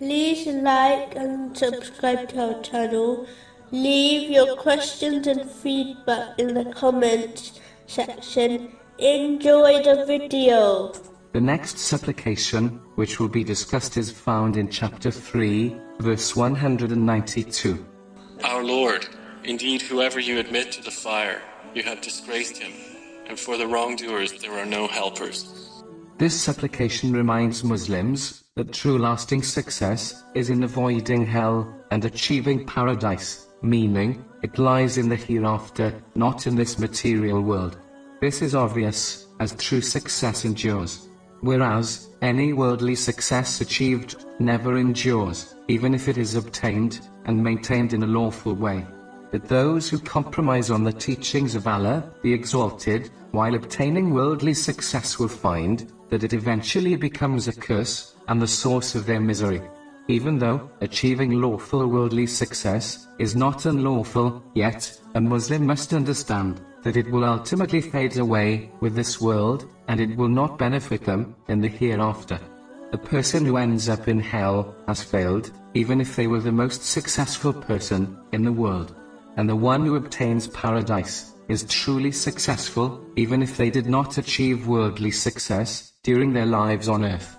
like and subscribe to our channel. Leave your questions and feedback in the comments section. Enjoy the video. The next supplication, which will be discussed, is found in chapter 3, verse 192. Our Lord, indeed, whoever you admit to the fire, you have disgraced him, and for the wrongdoers there are no helpers. This supplication reminds Muslims that true lasting success is in avoiding hell and achieving paradise, meaning, it lies in the hereafter, not in this material world. This is obvious, as true success endures. Whereas, any worldly success achieved never endures, even if it is obtained and maintained in a lawful way. But those who compromise on the teachings of Allah, the Exalted, while obtaining worldly success will find that it eventually becomes a curse and the source of their misery. Even though achieving lawful worldly success is not unlawful, yet a Muslim must understand that it will ultimately fade away with this world, and it will not benefit them in the hereafter. A person who ends up in hell has failed, even if they were the most successful person in the world. And the one who obtains paradise is truly successful, even if they did not achieve worldly success during their lives on earth.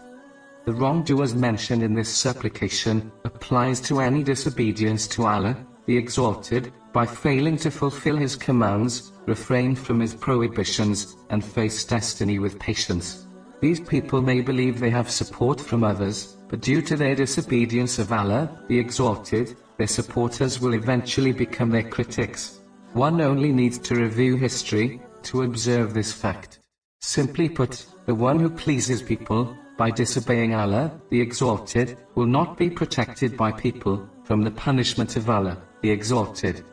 The wrongdoers mentioned in this supplication applies to any disobedience to Allah, the Exalted, by failing to fulfill His commands, refrain from His prohibitions, and face destiny with patience. These people may believe they have support from others, but due to their disobedience of Allah, the Exalted, their supporters will eventually become their critics. One only needs to review history to observe this fact. Simply put, the one who pleases people by disobeying Allah, the Exalted, will not be protected by people from the punishment of Allah, the Exalted.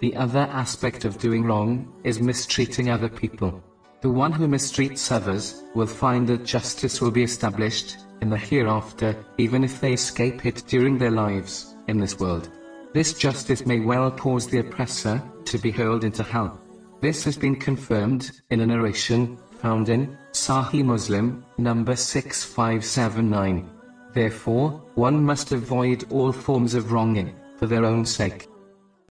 The other aspect of doing wrong is mistreating other people. The one who mistreats others will find that justice will be established in the hereafter, even if they escape it during their lives in this world. This justice may well cause the oppressor to be hurled into hell. This has been confirmed in a narration found in Sahih Muslim, number 6579. Therefore, one must avoid all forms of wronging, for their own sake.